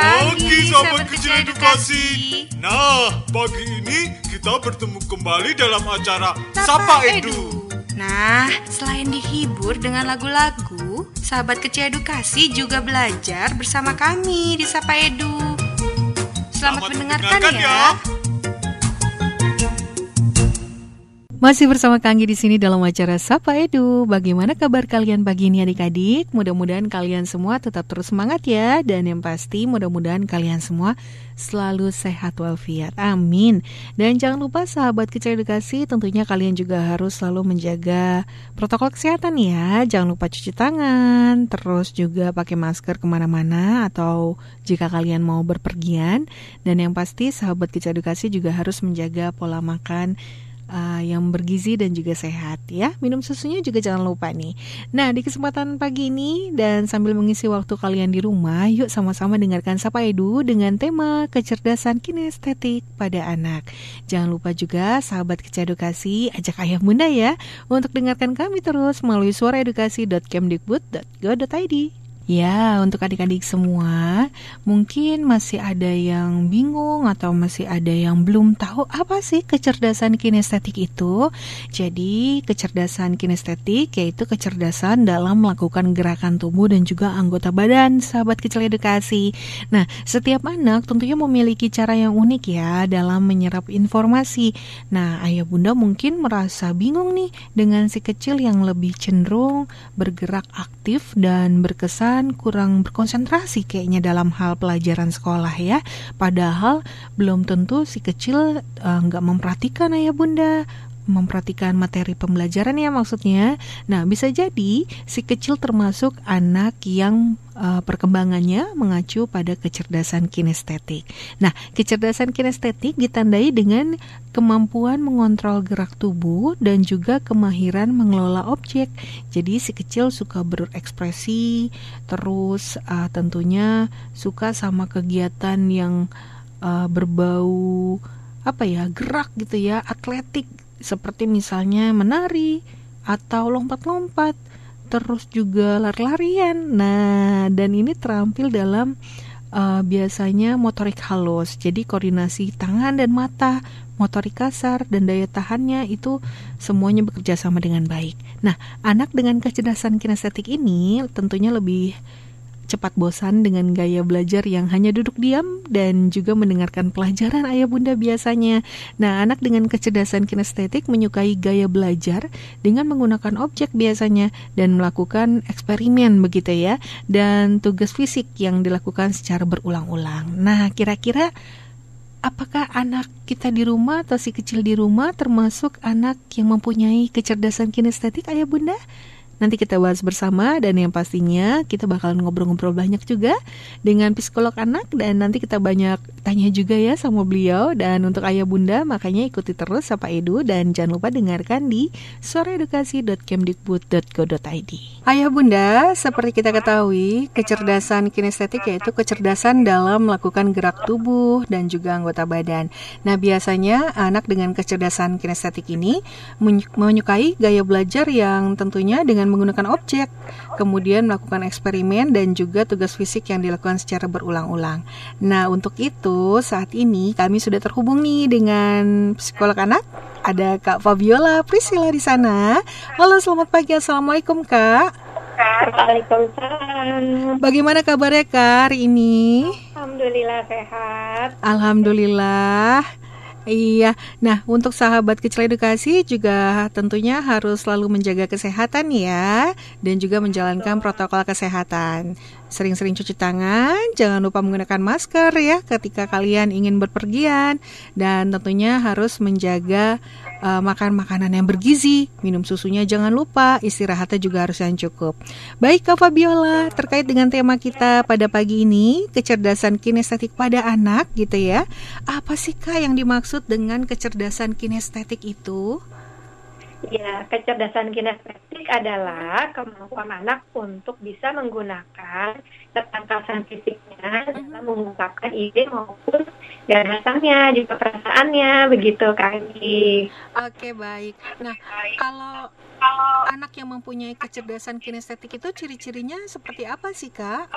pagi, sahabat kecil edukasi. Nah, pagi ini kita bertemu kembali dalam acara Sapa Edu. Nah, selain dihibur dengan lagu-lagu, sahabat kecil edukasi juga belajar bersama kami di Sapa Edu. Selamat, Selamat mendengarkan, mendengarkan ya. ya. Masih bersama Kanggi di sini dalam acara Sapa Edu. Bagaimana kabar kalian pagi ini adik-adik? Mudah-mudahan kalian semua tetap terus semangat ya. Dan yang pasti mudah-mudahan kalian semua selalu sehat walafiat. Amin. Dan jangan lupa sahabat kecil edukasi tentunya kalian juga harus selalu menjaga protokol kesehatan ya. Jangan lupa cuci tangan, terus juga pakai masker ke mana-mana atau jika kalian mau berpergian. Dan yang pasti sahabat kecil edukasi juga harus menjaga pola makan uh, yang bergizi dan juga sehat ya. Minum susunya juga jangan lupa nih. Nah, di kesempatan pagi ini dan sambil mengisi waktu kalian di rumah, yuk sama-sama dengarkan Sapa Edu dengan tema kecerdasan kinestetik pada anak. Jangan lupa juga sahabat kecil edukasi ajak ayah bunda ya untuk dengarkan kami terus melalui suaraedukasi.kemdikbud.go.id. Ya, untuk adik-adik semua, mungkin masih ada yang bingung atau masih ada yang belum tahu apa sih kecerdasan kinestetik itu. Jadi, kecerdasan kinestetik yaitu kecerdasan dalam melakukan gerakan tubuh dan juga anggota badan, sahabat kecil edukasi. Nah, setiap anak tentunya memiliki cara yang unik ya dalam menyerap informasi. Nah, ayah bunda mungkin merasa bingung nih dengan si kecil yang lebih cenderung bergerak aktif dan berkesan kurang berkonsentrasi kayaknya dalam hal pelajaran sekolah ya. Padahal belum tentu si kecil eh, nggak memperhatikan ayah bunda memperhatikan materi pembelajaran ya maksudnya. Nah, bisa jadi si kecil termasuk anak yang uh, perkembangannya mengacu pada kecerdasan kinestetik. Nah, kecerdasan kinestetik ditandai dengan kemampuan mengontrol gerak tubuh dan juga kemahiran mengelola objek. Jadi si kecil suka berekspresi, terus uh, tentunya suka sama kegiatan yang uh, berbau apa ya gerak gitu ya atletik seperti misalnya menari atau lompat-lompat terus juga lari-larian. Nah dan ini terampil dalam uh, biasanya motorik halus. Jadi koordinasi tangan dan mata motorik kasar dan daya tahannya itu semuanya bekerja sama dengan baik. Nah anak dengan kecerdasan kinestetik ini tentunya lebih cepat bosan dengan gaya belajar yang hanya duduk diam dan juga mendengarkan pelajaran ayah bunda biasanya. Nah, anak dengan kecerdasan kinestetik menyukai gaya belajar dengan menggunakan objek biasanya dan melakukan eksperimen begitu ya, dan tugas fisik yang dilakukan secara berulang-ulang. Nah, kira-kira apakah anak kita di rumah atau si kecil di rumah termasuk anak yang mempunyai kecerdasan kinestetik ayah bunda? Nanti kita bahas bersama dan yang pastinya kita bakalan ngobrol-ngobrol banyak juga dengan psikolog anak dan nanti kita banyak tanya juga ya sama beliau dan untuk ayah bunda makanya ikuti terus Sapa Edu dan jangan lupa dengarkan di soreedukasi.kemdikbud.go.id. Ayah bunda, seperti kita ketahui, kecerdasan kinestetik yaitu kecerdasan dalam melakukan gerak tubuh dan juga anggota badan. Nah, biasanya anak dengan kecerdasan kinestetik ini menyukai gaya belajar yang tentunya dengan menggunakan objek, kemudian melakukan eksperimen dan juga tugas fisik yang dilakukan secara berulang-ulang. Nah, untuk itu saat ini kami sudah terhubung nih dengan psikolog anak. Ada Kak Fabiola Priscilla di sana. Halo, selamat pagi. Assalamualaikum, Kak. Waalaikumsalam. Bagaimana kabarnya, Kak, hari ini? Alhamdulillah sehat. Alhamdulillah. Iya, nah untuk sahabat kecil edukasi juga tentunya harus selalu menjaga kesehatan ya dan juga menjalankan protokol kesehatan. Sering-sering cuci tangan, jangan lupa menggunakan masker ya ketika kalian ingin berpergian dan tentunya harus menjaga uh, makan makanan yang bergizi, minum susunya jangan lupa, istirahatnya juga harus yang cukup. Baik Kak Fabiola, terkait dengan tema kita pada pagi ini, kecerdasan kinestetik pada anak gitu ya. Apa sih Kak yang dimaksud dengan kecerdasan kinestetik itu? Ya, kecerdasan kinestetik adalah kemampuan anak untuk bisa menggunakan ketangkasan fisiknya dalam mengungkapkan ide maupun gagasannya, juga perasaannya, begitu kali. Oke baik. Nah kalau kalau anak yang mempunyai kecerdasan kinestetik itu ciri-cirinya seperti apa sih kak?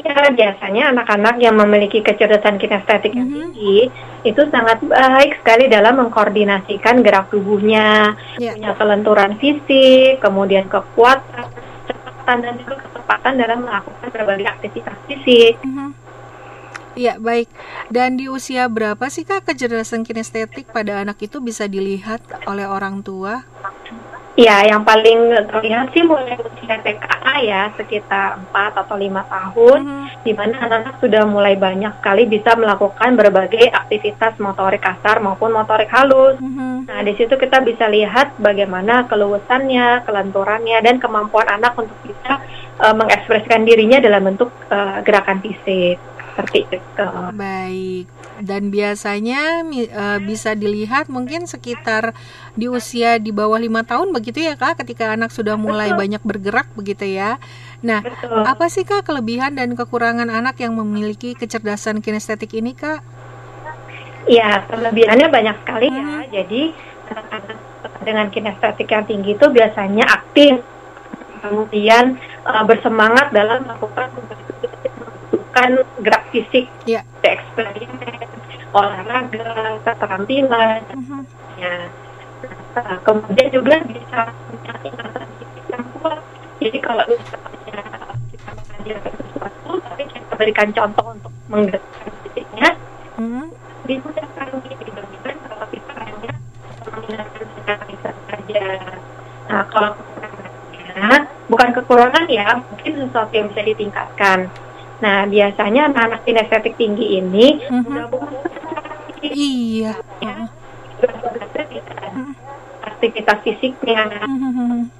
Ya, biasanya anak-anak yang memiliki kecerdasan kinestetik yang Mhm. tinggi itu sangat baik sekali dalam mengkoordinasikan gerak tubuhnya, Ya. punya kelenturan fisik, kemudian kekuatan, kecepatan dan juga ketepatan dalam melakukan berbagai aktivitas fisik. Mhm. Iya, baik. Dan di usia berapa sih Kak kecerdasan kinestetik pada anak itu bisa dilihat oleh orang tua? Ya, yang paling terlihat sih mulai usia TKA ya, sekitar 4 atau 5 tahun, Mhm. di mana anak-anak sudah mulai banyak sekali bisa melakukan berbagai aktivitas motorik kasar maupun motorik halus. Mhm. Nah, di situ kita bisa lihat bagaimana keluasannya, kelenturannya, dan kemampuan anak untuk bisa eh, mengekspresikan dirinya dalam bentuk eh, gerakan fisik. Seperti itu. Baik. Dan biasanya eh, bisa dilihat mungkin sekitar di usia di bawah lima tahun begitu ya Kak, ketika anak sudah mulai Betul. banyak bergerak begitu ya. Nah, Betul. apa sih Kak kelebihan dan kekurangan anak yang memiliki kecerdasan kinestetik ini Kak? Ya, kelebihannya banyak sekali ya. Mhm. Jadi, anak-anak dengan kinestetik yang tinggi itu biasanya aktif, kemudian eh, bersemangat dalam melakukan tugas-tugas membutuhkan gerak fisik, Iya. eksperimen, olahraga, keterampilan, Mhm. ya. Nah, kemudian juga bisa punya ingatan fisik yang kuat. Jadi kalau misalnya kita mengajarkan sesuatu, tapi kita berikan contoh untuk menggerakkan fisiknya, Mhm. dimudahkan dibandingkan kalau kita hanya menggunakan secara lisan saja. Nah, kalau kekurangannya, bukan kekurangan ya, mungkin sesuatu yang bisa ditingkatkan. Nah, biasanya anak-anak kinestetik tinggi ini Mhm. mudah banget Iya. Ya. Aktivitas fisiknya, Mhm.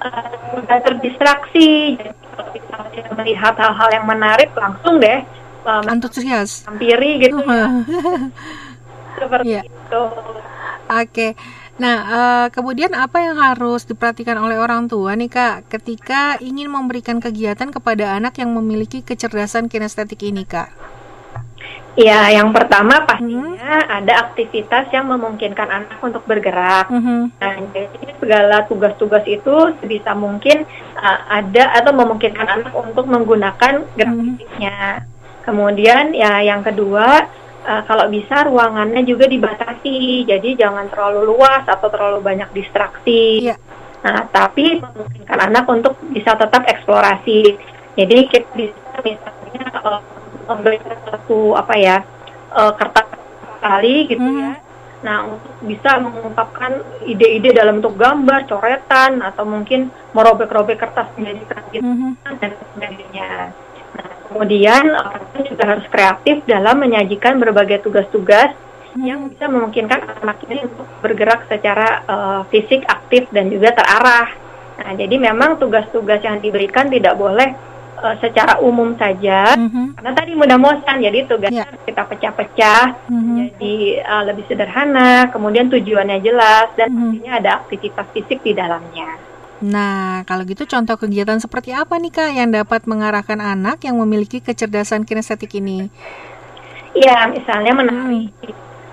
eh, mudah terdistraksi. Jadi kalau misalnya melihat hal-hal yang menarik, langsung deh eh, Antusias. hampiri gitu ya. Heeh. Seperti Iya. itu. Oke. Nah, eh, kemudian apa yang harus diperhatikan oleh orang tua nih Kak ketika ingin memberikan kegiatan kepada anak yang memiliki kecerdasan kinestetik ini Kak? Ya, yang pertama pastinya ada aktivitas yang memungkinkan anak untuk bergerak. Mhm. Nah, jadi segala tugas-tugas itu sebisa mungkin uh, ada atau memungkinkan anak untuk menggunakan gerak Mhm. fisiknya. Kemudian ya yang kedua, uh, kalau bisa ruangannya juga dibatasi. Jadi jangan terlalu luas atau terlalu banyak distraksi. Iya. Nah, tapi memungkinkan anak untuk bisa tetap eksplorasi. Jadi kita bisa misalnya uh, memberikan satu apa ya uh, kertas kali gitu Mhm. ya. Nah, untuk bisa mengungkapkan ide-ide dalam bentuk gambar, coretan, atau mungkin merobek-robek kertas menjadi kerajinan Mhm. dan sebagainya. Kemudian orang juga harus kreatif dalam menyajikan berbagai tugas-tugas yang bisa memungkinkan anak ini untuk bergerak secara eh, fisik aktif dan juga terarah. Nah, jadi memang tugas-tugas yang diberikan tidak boleh eh, secara umum saja, Mhm. karena tadi mudah bosan. Jadi tugasnya Ya. harus kita pecah-pecah Mhm. jadi uh, lebih sederhana, kemudian tujuannya jelas dan Mhm. pastinya ada aktivitas fisik di dalamnya. Nah, kalau gitu contoh kegiatan seperti apa nih Kak yang dapat mengarahkan anak yang memiliki kecerdasan kinestetik ini? Iya, misalnya menari,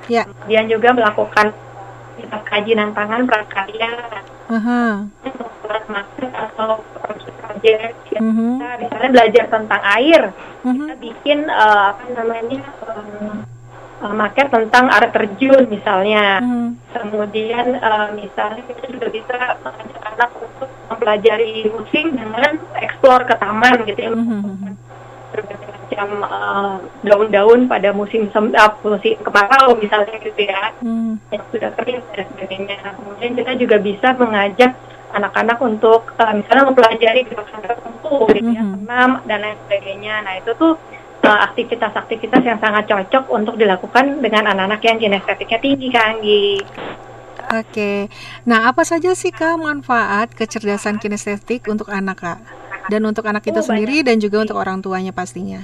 Ya. kemudian juga melakukan aktivitas kerajinan tangan prakarya, Aha. atau project-project. Ya, Mhm. Kita misalnya belajar tentang air, Mhm. kita bikin uh, apa namanya um, uh, tentang air terjun misalnya. Mhm. Kemudian eh, misalnya kita juga bisa mengajak anak untuk mempelajari musik dengan eksplor ke taman gitu ya. Berbagai macam eh, daun-daun pada musim sem ah, musim kemarau misalnya gitu ya. Mhm. Yang sudah kering dan sebagainya. Kemudian kita juga bisa mengajak anak-anak untuk eh, misalnya mempelajari gerakan tertentu gitu ya, Mhm. senam dan lain sebagainya. Nah, itu tuh aktivitas-aktivitas yang sangat cocok untuk dilakukan dengan anak-anak yang kinestetiknya tinggi, Kak Anggi. Oke. Nah, apa saja sih Kak manfaat kecerdasan kinestetik untuk anak Kak? Dan untuk anak itu Oh, sendiri dan juga untuk orang tuanya pastinya.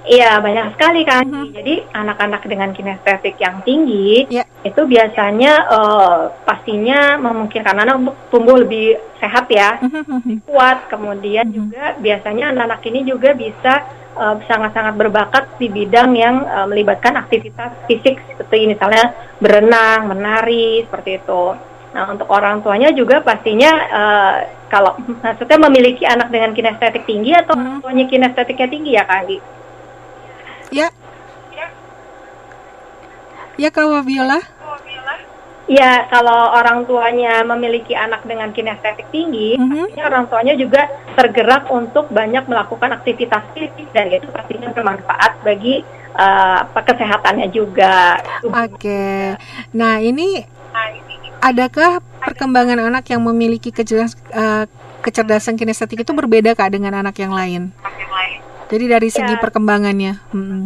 Iya, banyak sekali kan. Mhm. Jadi anak-anak dengan kinestetik yang tinggi Ya. itu biasanya eh, pastinya memungkinkan anak untuk tumbuh lebih sehat ya, Mhm. kuat. Kemudian Mhm. juga biasanya anak-anak ini juga bisa eh, sangat-sangat berbakat di bidang yang eh, melibatkan aktivitas fisik seperti misalnya berenang, menari, seperti itu. Nah, untuk orang tuanya juga pastinya uh, kalau maksudnya memiliki anak dengan kinestetik tinggi atau Hmm. orang tuanya kinestetiknya tinggi ya Kak Anggi? Ya. Ya Kak Wabiola. Iya, kalau orang tuanya memiliki anak dengan kinestetik tinggi, Mhm. pastinya orang tuanya juga tergerak untuk banyak melakukan aktivitas fisik dan itu pastinya bermanfaat bagi uh, kesehatannya juga. Oke. Nah, ini adakah perkembangan anak yang memiliki kecerdas- eh, kecerdasan kinestetik itu berbeda Kak dengan anak yang lain? Jadi dari segi Ya. perkembangannya. Mm-mm.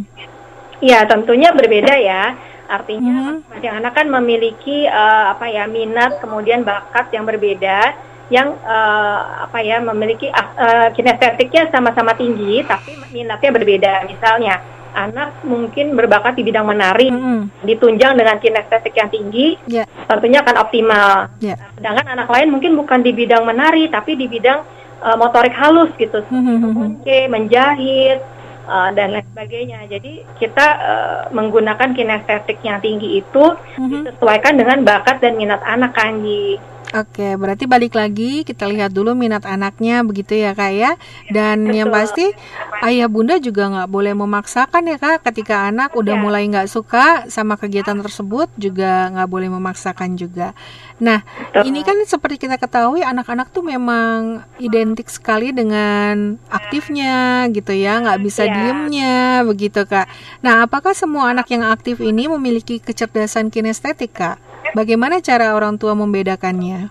Iya, tentunya berbeda ya. Artinya Mhm. masing-masing anak kan memiliki eh, apa ya minat kemudian bakat yang berbeda yang eh, apa ya memiliki eh, kinestetiknya sama-sama tinggi tapi minatnya berbeda. Misalnya anak mungkin berbakat di bidang menari Mm-mm. ditunjang dengan kinestetik yang tinggi, Ya. tentunya akan optimal. Ya. Sedangkan anak lain mungkin bukan di bidang menari tapi di bidang eh, motorik halus gitu, Mhm. Oke, menjahit uh, dan lain sebagainya. Jadi kita uh, menggunakan kinestetik yang tinggi itu Mhm. disesuaikan dengan bakat dan minat anak Anggi. Oke, berarti balik lagi kita lihat dulu minat anaknya begitu ya kak ya. Dan yang Betul. pasti ayah bunda juga nggak boleh memaksakan ya kak. Ketika anak udah Ya. mulai nggak suka sama kegiatan tersebut juga nggak boleh memaksakan juga. Nah, Betul. ini kan seperti kita ketahui anak-anak tuh memang identik sekali dengan aktifnya gitu ya, nggak bisa Ya. diemnya begitu kak. Nah, apakah semua anak yang aktif ini memiliki kecerdasan kinestetik kak? Bagaimana cara orang tua membedakannya?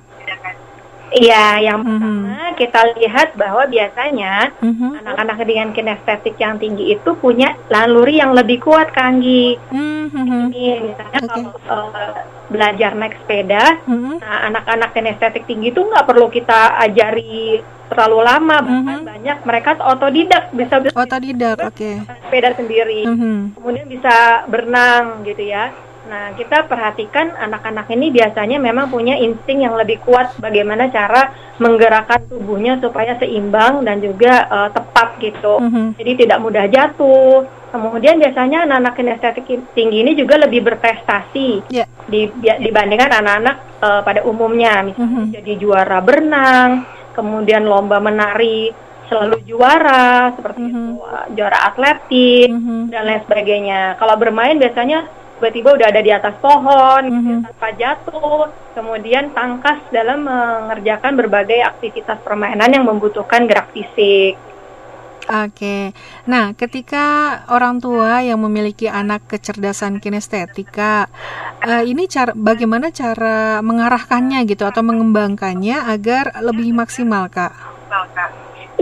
Iya, yang Mhm. pertama kita lihat bahwa biasanya Mhm. anak-anak dengan kinestetik yang tinggi itu punya naluri yang lebih kuat Anggi. Mhm. Ini misalnya Oke. kalau uh, belajar naik sepeda, Mhm. Nah, anak-anak kinestetik tinggi itu nggak perlu kita ajari terlalu lama, bahkan Mhm. banyak mereka otodidak bisa Otodidak, oke. sepeda sendiri, Mhm. kemudian bisa berenang gitu ya. Nah, kita perhatikan anak-anak ini biasanya memang punya insting yang lebih kuat bagaimana cara menggerakkan tubuhnya supaya seimbang dan juga eh, tepat gitu. Mhm. Jadi tidak mudah jatuh. Kemudian biasanya anak-anak kinestetik tinggi ini juga lebih berprestasi Ya. di- dibandingkan anak-anak eh, pada umumnya, misalnya Mhm. jadi juara berenang, kemudian lomba menari selalu juara seperti Mhm. itu, eh, juara atletik Mhm. dan lain sebagainya. Kalau bermain biasanya tiba-tiba udah ada di atas pohon ya, Mhm. tanpa jatuh, kemudian tangkas dalam mengerjakan berbagai aktivitas permainan yang membutuhkan gerak fisik. Oke. Nah, ketika orang tua yang memiliki anak kecerdasan kinestetika, eh, ini cara bagaimana cara mengarahkannya gitu atau mengembangkannya agar lebih maksimal, Kak?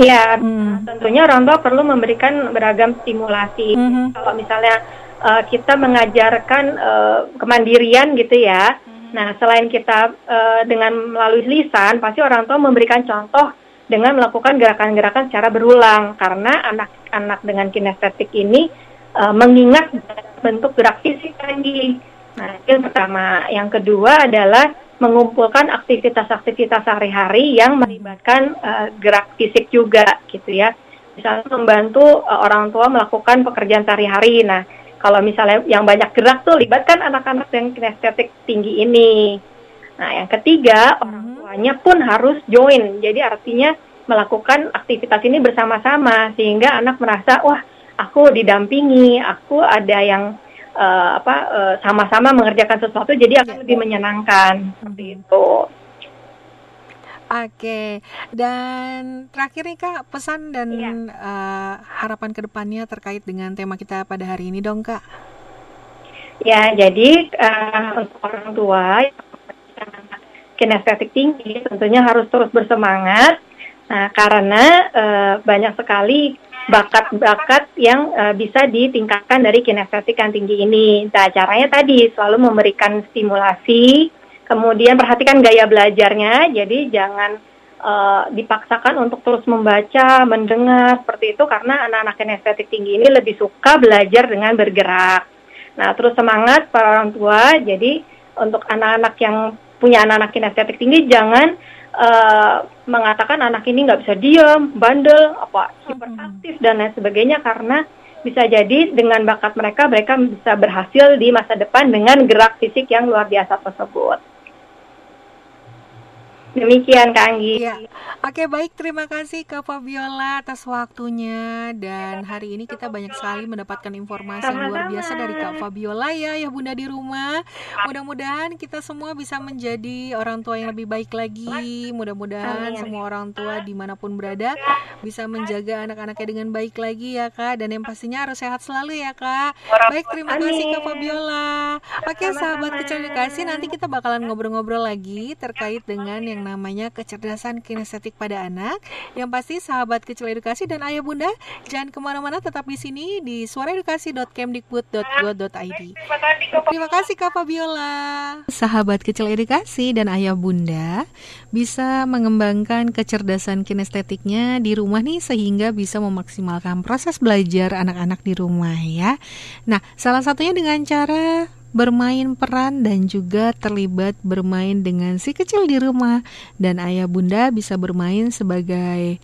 Ya, Hmm. tentunya orang tua perlu memberikan beragam stimulasi. Mhm. Kalau misalnya uh, kita mengajarkan uh, kemandirian gitu ya, nah selain kita uh, dengan melalui lisan, pasti orang tua memberikan contoh dengan melakukan gerakan-gerakan secara berulang karena anak-anak dengan kinestetik ini uh, mengingat bentuk gerak fisik tadi. Nah, itu yang pertama. Yang kedua adalah mengumpulkan aktivitas-aktivitas sehari-hari yang melibatkan uh, gerak fisik juga gitu ya. Misalnya membantu uh, orang tua melakukan pekerjaan sehari-hari. Nah, kalau misalnya yang banyak gerak tuh libatkan anak-anak yang kinestetik tinggi ini. Nah, yang ketiga, orang Mhm. tuanya pun harus join. Jadi artinya melakukan aktivitas ini bersama-sama sehingga anak merasa, wah, aku didampingi, aku ada yang eh, apa eh, sama-sama mengerjakan sesuatu, jadi akan Ya. lebih menyenangkan seperti itu. Oke. Dan terakhir nih, Kak, pesan dan Iya. eh, harapan ke depannya terkait dengan tema kita pada hari ini dong, Kak. Ya, jadi eh, untuk orang tua kinestetik tinggi tentunya harus terus bersemangat. Nah, karena eh, banyak sekali bakat-bakat yang eh, bisa ditingkatkan dari kinestetik yang tinggi ini. Nah, caranya tadi selalu memberikan stimulasi, kemudian perhatikan gaya belajarnya. Jadi jangan eh, dipaksakan untuk terus membaca, mendengar seperti itu karena anak-anak kinestetik tinggi ini lebih suka belajar dengan bergerak. Nah, terus semangat para orang tua. Jadi untuk anak-anak yang punya anak-anak kinestetik tinggi jangan eh, mengatakan anak ini nggak bisa diam, bandel, apa hiperaktif dan lain sebagainya karena bisa jadi dengan bakat mereka mereka bisa berhasil di masa depan dengan gerak fisik yang luar biasa tersebut. Demikian Kak Anggi. Iya. Oke baik terima kasih Kak Fabiola atas waktunya dan hari ini kita banyak sekali mendapatkan informasi yang luar biasa dari Kak Fabiola ya ya Bunda di rumah. Mudah-mudahan kita semua bisa menjadi orang tua yang lebih baik lagi. Mudah-mudahan semua orang tua di mana pun berada bisa menjaga anak-anaknya dengan baik lagi ya Kak dan yang pastinya harus sehat selalu ya Kak. Baik terima kasih Kak. Fabiola. Oke sahabat kecil edukasi nanti kita bakalan ngobrol-ngobrol lagi terkait dengan yang namanya kecerdasan kinestetik pada anak. Yang pasti sahabat kecil edukasi dan ayah bunda jangan ke mana-mana tetap di sini di suaraedukasi.kemdikbud.go.id. Terima kasih Kak Fabiola. Sahabat kecil edukasi dan ayah bunda bisa mengembangkan kecerdasan kinestetiknya di rumah nih sehingga bisa memaksimalkan proses belajar anak-anak di rumah ya. Nah, salah satunya dengan cara bermain peran dan juga terlibat bermain dengan si kecil di rumah. Dan ayah bunda bisa bermain sebagai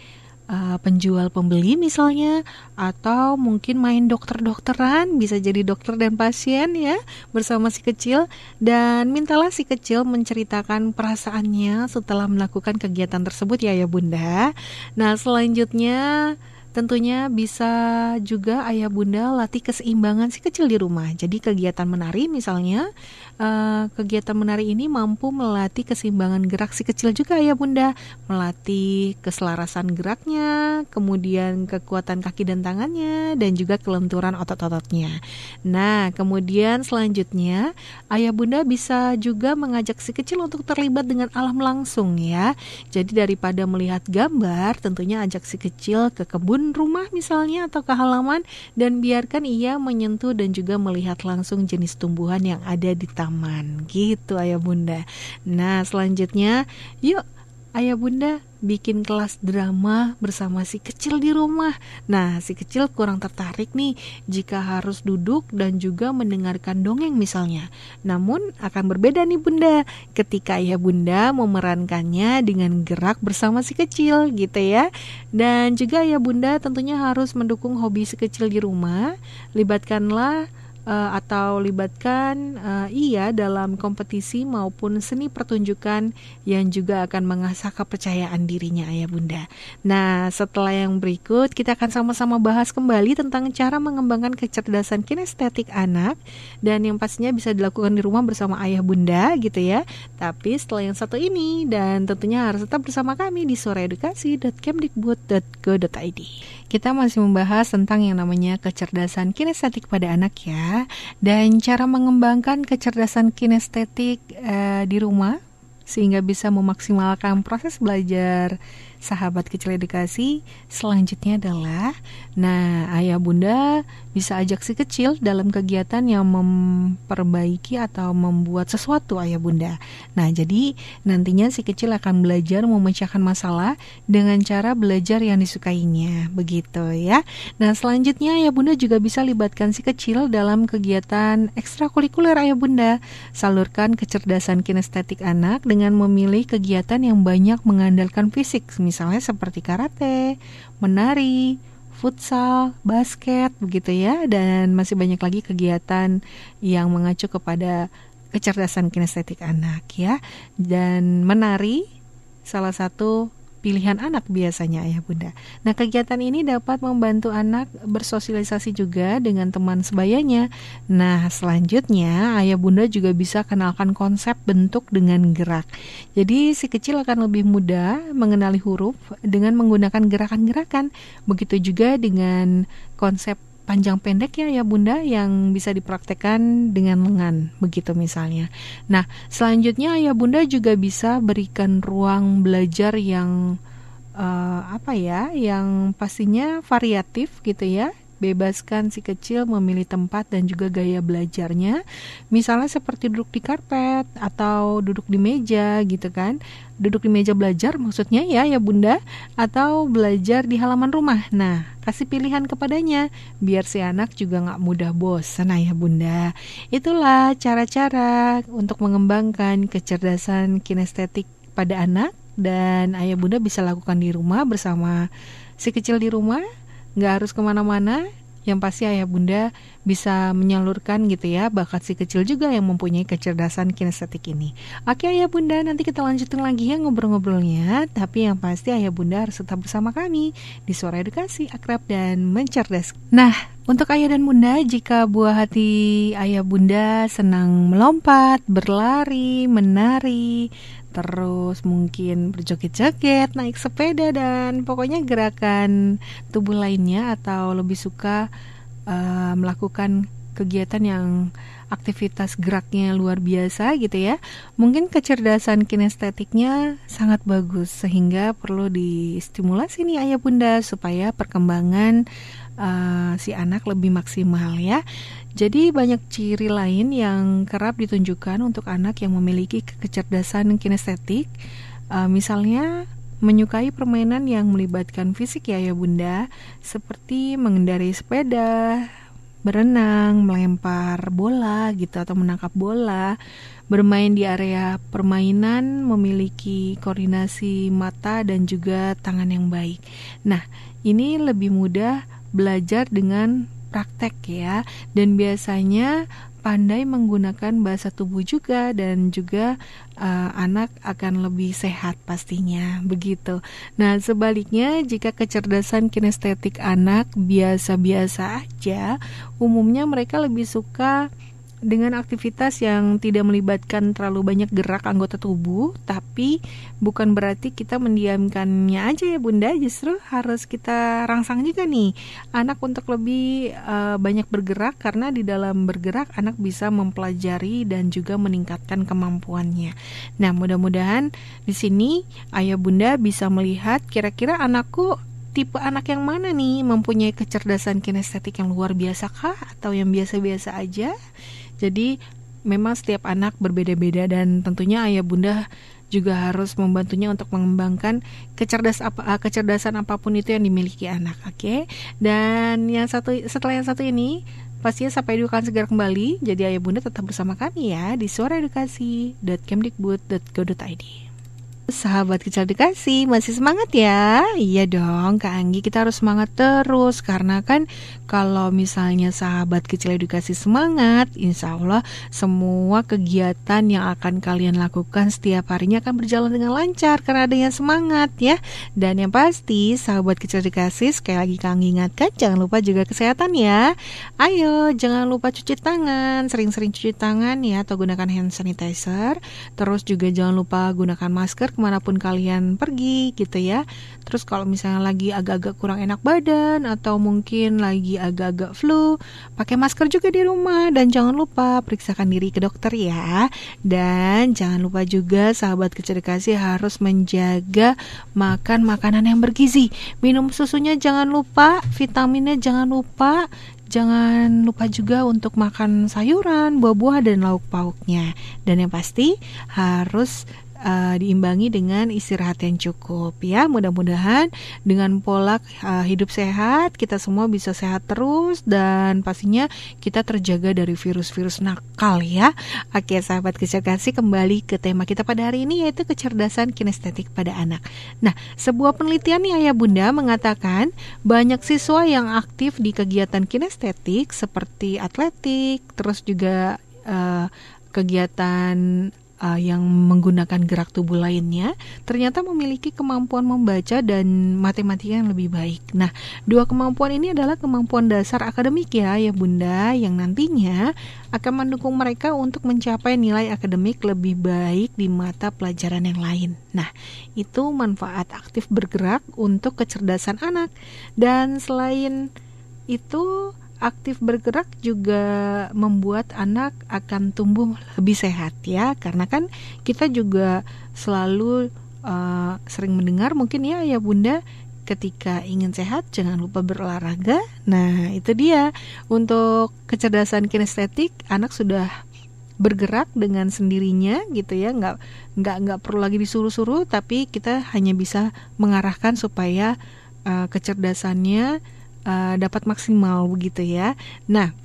uh, penjual pembeli misalnya atau mungkin main dokter-dokteran bisa jadi dokter dan pasien ya bersama si kecil. Dan mintalah si kecil menceritakan perasaannya setelah melakukan kegiatan tersebut ya ya bunda. Nah selanjutnya Tentunya bisa juga ayah bunda latih keseimbangan si kecil di rumah. Jadi kegiatan menari misalnya, eh, kegiatan menari ini mampu melatih keseimbangan gerak si kecil juga ayah bunda, melatih keselarasan geraknya, kemudian kekuatan kaki dan tangannya, dan juga kelenturan otot-ototnya. Nah, kemudian selanjutnya ayah bunda bisa juga mengajak si kecil untuk terlibat dengan alam langsung ya. Jadi daripada melihat gambar, tentunya ajak si kecil ke kebun rumah misalnya atau ke halaman dan biarkan ia menyentuh dan juga melihat langsung jenis tumbuhan yang ada di taman. Gitu ayah bunda. Nah, selanjutnya yuk ayah bunda bikin kelas drama bersama si kecil di rumah. Nah, si kecil kurang tertarik nih jika harus duduk dan juga mendengarkan dongeng misalnya. Namun akan berbeda nih bunda ketika ayah bunda memerankannya dengan gerak bersama si kecil gitu ya. Dan juga ayah bunda tentunya harus mendukung hobi si kecil di rumah. Libatkanlah eh, atau libatkan eh, ia dalam kompetisi maupun seni pertunjukan yang juga akan mengasah kepercayaan dirinya ayah bunda. Nah setelah yang berikut kita akan sama-sama bahas kembali tentang cara mengembangkan kecerdasan kinestetik anak dan yang pastinya bisa dilakukan di rumah bersama ayah bunda gitu ya. Tapi setelah yang satu ini dan tentunya harus tetap bersama kami di soreedukasi.kemdikbud.go.id. Kita masih membahas tentang yang namanya kecerdasan kinestetik pada anak ya. Dan cara mengembangkan kecerdasan kinestetik eh, di rumah sehingga bisa memaksimalkan proses belajar sahabat kecil edukasi selanjutnya adalah nah ayah bunda bisa ajak si kecil dalam kegiatan yang memperbaiki atau membuat sesuatu ayah bunda. Nah jadi nantinya si kecil akan belajar memecahkan masalah dengan cara belajar yang disukainya begitu ya. Nah selanjutnya ayah bunda juga bisa libatkan si kecil dalam kegiatan ekstrakurikuler ayah bunda. Salurkan kecerdasan kinestetik anak dengan memilih kegiatan yang banyak mengandalkan fisik misalnya seperti karate, menari, futsal, basket begitu ya. Dan masih banyak lagi kegiatan yang mengacu kepada kecerdasan kinestetik anak ya. Dan menari salah satu pilihan anak biasanya ayah bunda. Nah kegiatan ini dapat membantu anak bersosialisasi juga dengan teman sebayanya. Nah selanjutnya ayah bunda juga bisa kenalkan konsep bentuk dengan gerak. Jadi si kecil akan lebih mudah mengenali huruf dengan menggunakan gerakan-gerakan. Begitu juga dengan konsep panjang pendek ya ya bunda yang bisa dipraktekkan dengan lengan begitu misalnya. Nah selanjutnya ya bunda juga bisa berikan ruang belajar yang uh, apa ya, yang pastinya variatif gitu ya. Bebaskan si kecil memilih tempat dan juga gaya belajarnya. Misalnya seperti duduk di karpet atau duduk di meja gitu kan. Duduk di meja belajar maksudnya ya ya Bunda atau belajar di halaman rumah. Nah, kasih pilihan kepadanya biar si anak juga nggak mudah bosan ya Bunda. Itulah cara-cara untuk mengembangkan kecerdasan kinestetik pada anak dan ayah bunda bisa lakukan di rumah bersama si kecil di rumah nggak harus ke mana-mana yang pasti ayah bunda bisa menyalurkan gitu ya bakat si kecil juga yang mempunyai kecerdasan kinestetik ini. Oke ayah bunda nanti kita lanjutin lagi ya ngobrol-ngobrolnya tapi yang pasti ayah bunda harus tetap bersama kami di suara edukasi akrab dan mencerdas. Nah untuk ayah dan bunda, jika buah hati ayah bunda senang melompat, berlari, menari, terus mungkin berjoget-joget, naik sepeda dan pokoknya gerakan tubuh lainnya atau lebih suka uh, melakukan kegiatan yang aktivitas geraknya luar biasa gitu ya. Mungkin kecerdasan kinestetiknya sangat bagus sehingga perlu distimulasi nih ayah bunda supaya perkembangan uh, si anak lebih maksimal ya. Jadi banyak ciri lain yang kerap ditunjukkan untuk anak yang memiliki kecerdasan kinestetik. Uh, misalnya menyukai permainan yang melibatkan fisik ya ya bunda, seperti mengendarai sepeda, berenang, melempar bola gitu atau menangkap bola, bermain di area permainan, memiliki koordinasi mata dan juga tangan yang baik. Nah, ini lebih mudah belajar dengan praktek ya dan biasanya pandai menggunakan bahasa tubuh juga dan juga uh, anak akan lebih sehat pastinya begitu. Nah, sebaliknya jika kecerdasan kinestetik anak biasa-biasa aja, umumnya mereka lebih suka dengan aktivitas yang tidak melibatkan terlalu banyak gerak anggota tubuh, tapi bukan berarti kita mendiamkannya aja ya Bunda, justru harus kita rangsang juga nih anak untuk lebih uh, banyak bergerak karena di dalam bergerak anak bisa mempelajari dan juga meningkatkan kemampuannya. Nah, mudah-mudahan di sini ayah Bunda bisa melihat kira-kira anakku tipe anak yang mana nih mempunyai kecerdasan kinestetik yang luar biasa kah atau yang biasa-biasa aja? Jadi memang setiap anak berbeda-beda dan tentunya ayah bunda juga harus membantunya untuk mengembangkan kecerdas apa eh, kecerdasan apa pun itu yang dimiliki anak, oke? Okay? Dan yang satu setelah yang satu ini pastinya sampai edu akan segera kembali. Jadi ayah bunda tetap bersama kami ya di suaraedukasi.kemdikbud.go.id. Sahabat kecil dikasih, masih semangat ya? Iya dong, Kak Anggi kita harus semangat terus. Karena kan kalau misalnya sahabat kecil edukasi semangat Insya Allah semua kegiatan yang akan kalian lakukan setiap harinya akan berjalan dengan lancar Karena adanya semangat ya. Dan yang pasti sahabat kecil dikasih sekali lagi Kak Anggi ingatkan Jangan lupa juga kesehatan ya. Ayo jangan lupa cuci tangan Sering-sering cuci tangan ya Atau gunakan hand sanitizer. Terus juga jangan lupa gunakan masker ke mana pun kalian pergi gitu ya. Terus kalau misalnya lagi agak-agak kurang enak badan atau mungkin lagi agak-agak flu pakai masker juga di rumah. Dan jangan lupa periksakan diri ke dokter ya. Dan jangan lupa juga sahabat kecil kasih harus menjaga makan makanan yang bergizi. Minum susunya jangan lupa vitaminnya jangan lupa. Jangan lupa juga untuk makan sayuran, buah-buah, dan lauk pauknya. Dan yang pasti harus uh, diimbangi dengan istirahat yang cukup ya. Mudah-mudahan dengan pola uh, hidup sehat kita semua bisa sehat terus dan pastinya kita terjaga dari virus-virus nakal ya. Oke, sahabat kecil kasih kembali ke tema kita pada hari ini yaitu kecerdasan kinestetik pada anak. Nah, sebuah penelitian nih Ayah Bunda mengatakan banyak siswa yang aktif di kegiatan kinestetik seperti atletik, terus juga uh, kegiatan uh, yang menggunakan gerak tubuh lainnya ternyata memiliki kemampuan membaca dan matematika yang lebih baik. Nah, dua kemampuan ini adalah kemampuan dasar akademik ya, ya Bunda, yang nantinya akan mendukung mereka untuk mencapai nilai akademik lebih baik di mata pelajaran yang lain. Nah, itu manfaat aktif bergerak untuk kecerdasan anak. Dan selain itu aktif bergerak juga membuat anak akan tumbuh lebih sehat ya. Karena kan kita juga selalu uh, sering mendengar mungkin ya ya bunda ketika ingin sehat jangan lupa berolahraga. Nah itu dia. Untuk kecerdasan kinestetik anak sudah bergerak dengan sendirinya gitu ya. Nggak nggak nggak perlu lagi disuruh-suruh tapi kita hanya bisa mengarahkan supaya uh, kecerdasannya uh, dapat maksimal begitu ya. Nah,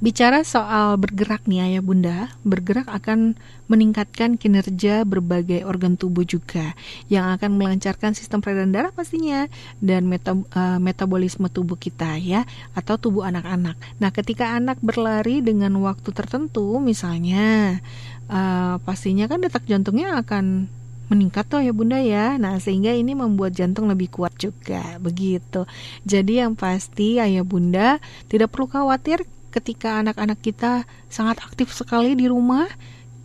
Bicara soal bergerak nih ayah bunda, bergerak akan meningkatkan kinerja berbagai organ tubuh juga yang akan melancarkan sistem peredaran darah pastinya dan meta, uh, metabolisme tubuh kita ya atau tubuh anak-anak. Nah, ketika anak berlari dengan waktu tertentu misalnya uh, pastinya kan detak jantungnya akan meningkat tuh ya bunda ya. Nah sehingga ini membuat jantung lebih kuat juga. Begitu. Jadi yang pasti ayah bunda tidak perlu khawatir ketika anak-anak kita sangat aktif sekali di rumah,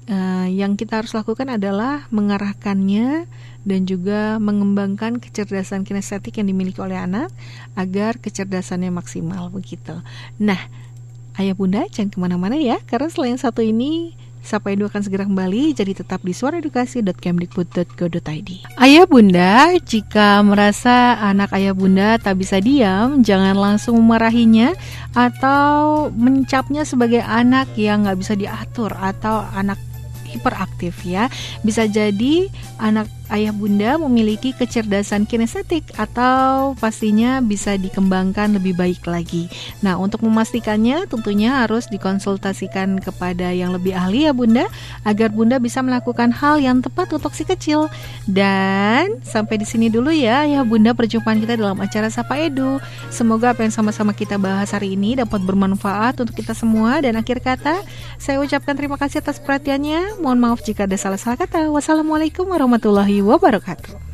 uh, yang kita harus lakukan adalah mengarahkannya dan juga mengembangkan kecerdasan kinestetik yang dimiliki oleh anak agar kecerdasannya maksimal. Begitu. Nah, ayah bunda jangan ke mana-mana ya, karena selain satu ini Sapa Edu akan segera kembali, jadi tetap di suaraedukasi.kemdikbud.go.id. Ayah bunda, jika merasa anak ayah bunda tak bisa diam, jangan langsung memarahinya atau mencapnya sebagai anak yang nggak bisa diatur atau anak hiperaktif ya. Bisa jadi anak ayah bunda memiliki kecerdasan kinestetik atau pastinya bisa dikembangkan lebih baik lagi. Nah, untuk memastikannya tentunya harus dikonsultasikan kepada yang lebih ahli ya bunda agar bunda bisa melakukan hal yang tepat untuk si kecil. Dan sampai di sini dulu ya ya bunda perjumpaan kita dalam acara Sapa Edu. Semoga apa yang sama-sama kita bahas hari ini dapat bermanfaat untuk kita semua dan akhir kata saya ucapkan terima kasih atas perhatiannya. Mohon maaf jika ada salah-salah kata. Wassalamualaikum warahmatullahi wabarakatuh.